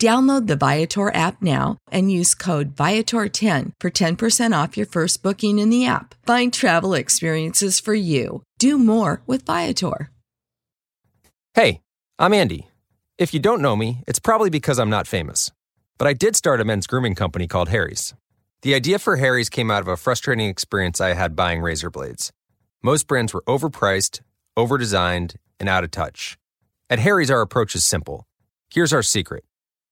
Download the Viator app now and use code Viator10 for 10% off your first booking in the app. Find travel experiences for you. Do more with Viator. Hey, I'm Andy. If you don't know me, it's probably because I'm not famous. But I did start a men's grooming company called Harry's. The idea for Harry's came out of a frustrating experience I had buying razor blades. Most brands were overpriced, overdesigned, and out of touch. At Harry's, our approach is simple. Here's our secret.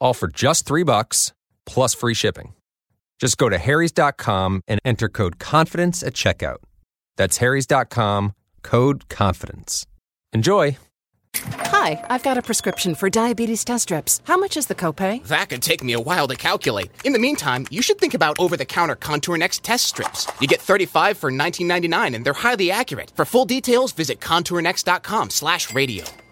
all for just three bucks plus free shipping. Just go to harrys.com and enter code confidence at checkout. That's harrys.com, code confidence. Enjoy. Hi, I've got a prescription for diabetes test strips. How much is the copay? That could take me a while to calculate. In the meantime, you should think about over-the-counter Contour Next test strips. You get 35 for 19.99 and they're highly accurate. For full details, visit contournext.com/radio.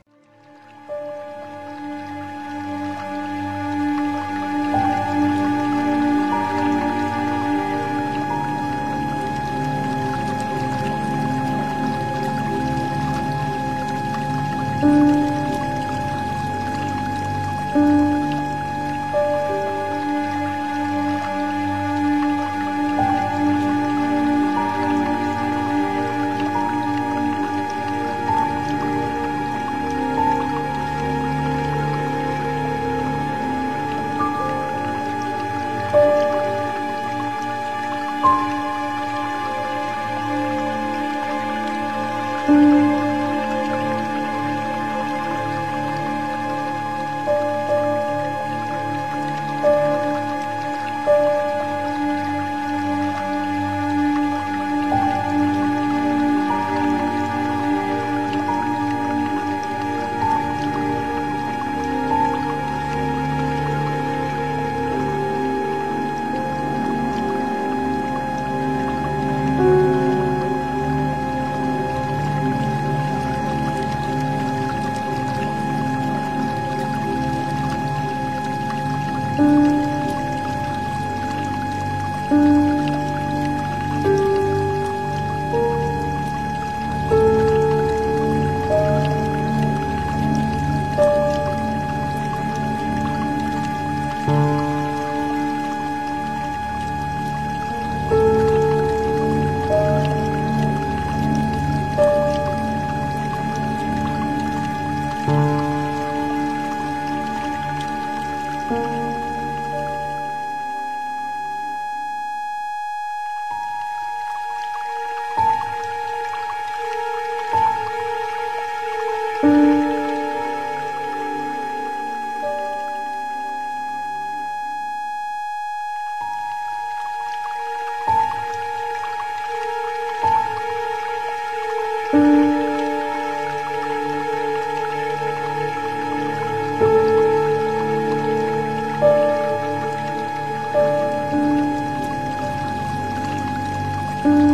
Bye.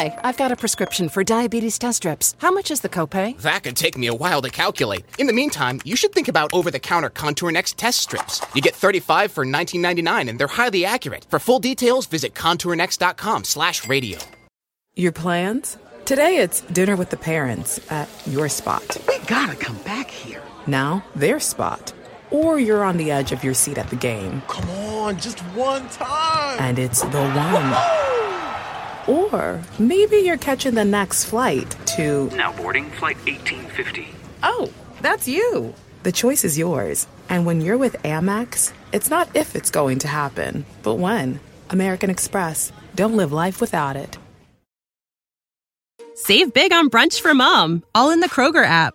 Hi, I've got a prescription for diabetes test strips. How much is the copay? That could take me a while to calculate. In the meantime, you should think about over-the-counter Contour Next test strips. You get 35 for $19.99 and they're highly accurate. For full details, visit contournext.com slash radio. Your plans? Today it's dinner with the parents at your spot. We gotta come back here. Now, their spot. Or you're on the edge of your seat at the game. Come on, just one time. And it's the one. Or maybe you're catching the next flight to. Now boarding flight 1850. Oh, that's you. The choice is yours. And when you're with Amex, it's not if it's going to happen, but when. American Express. Don't live life without it. Save big on brunch for mom, all in the Kroger app.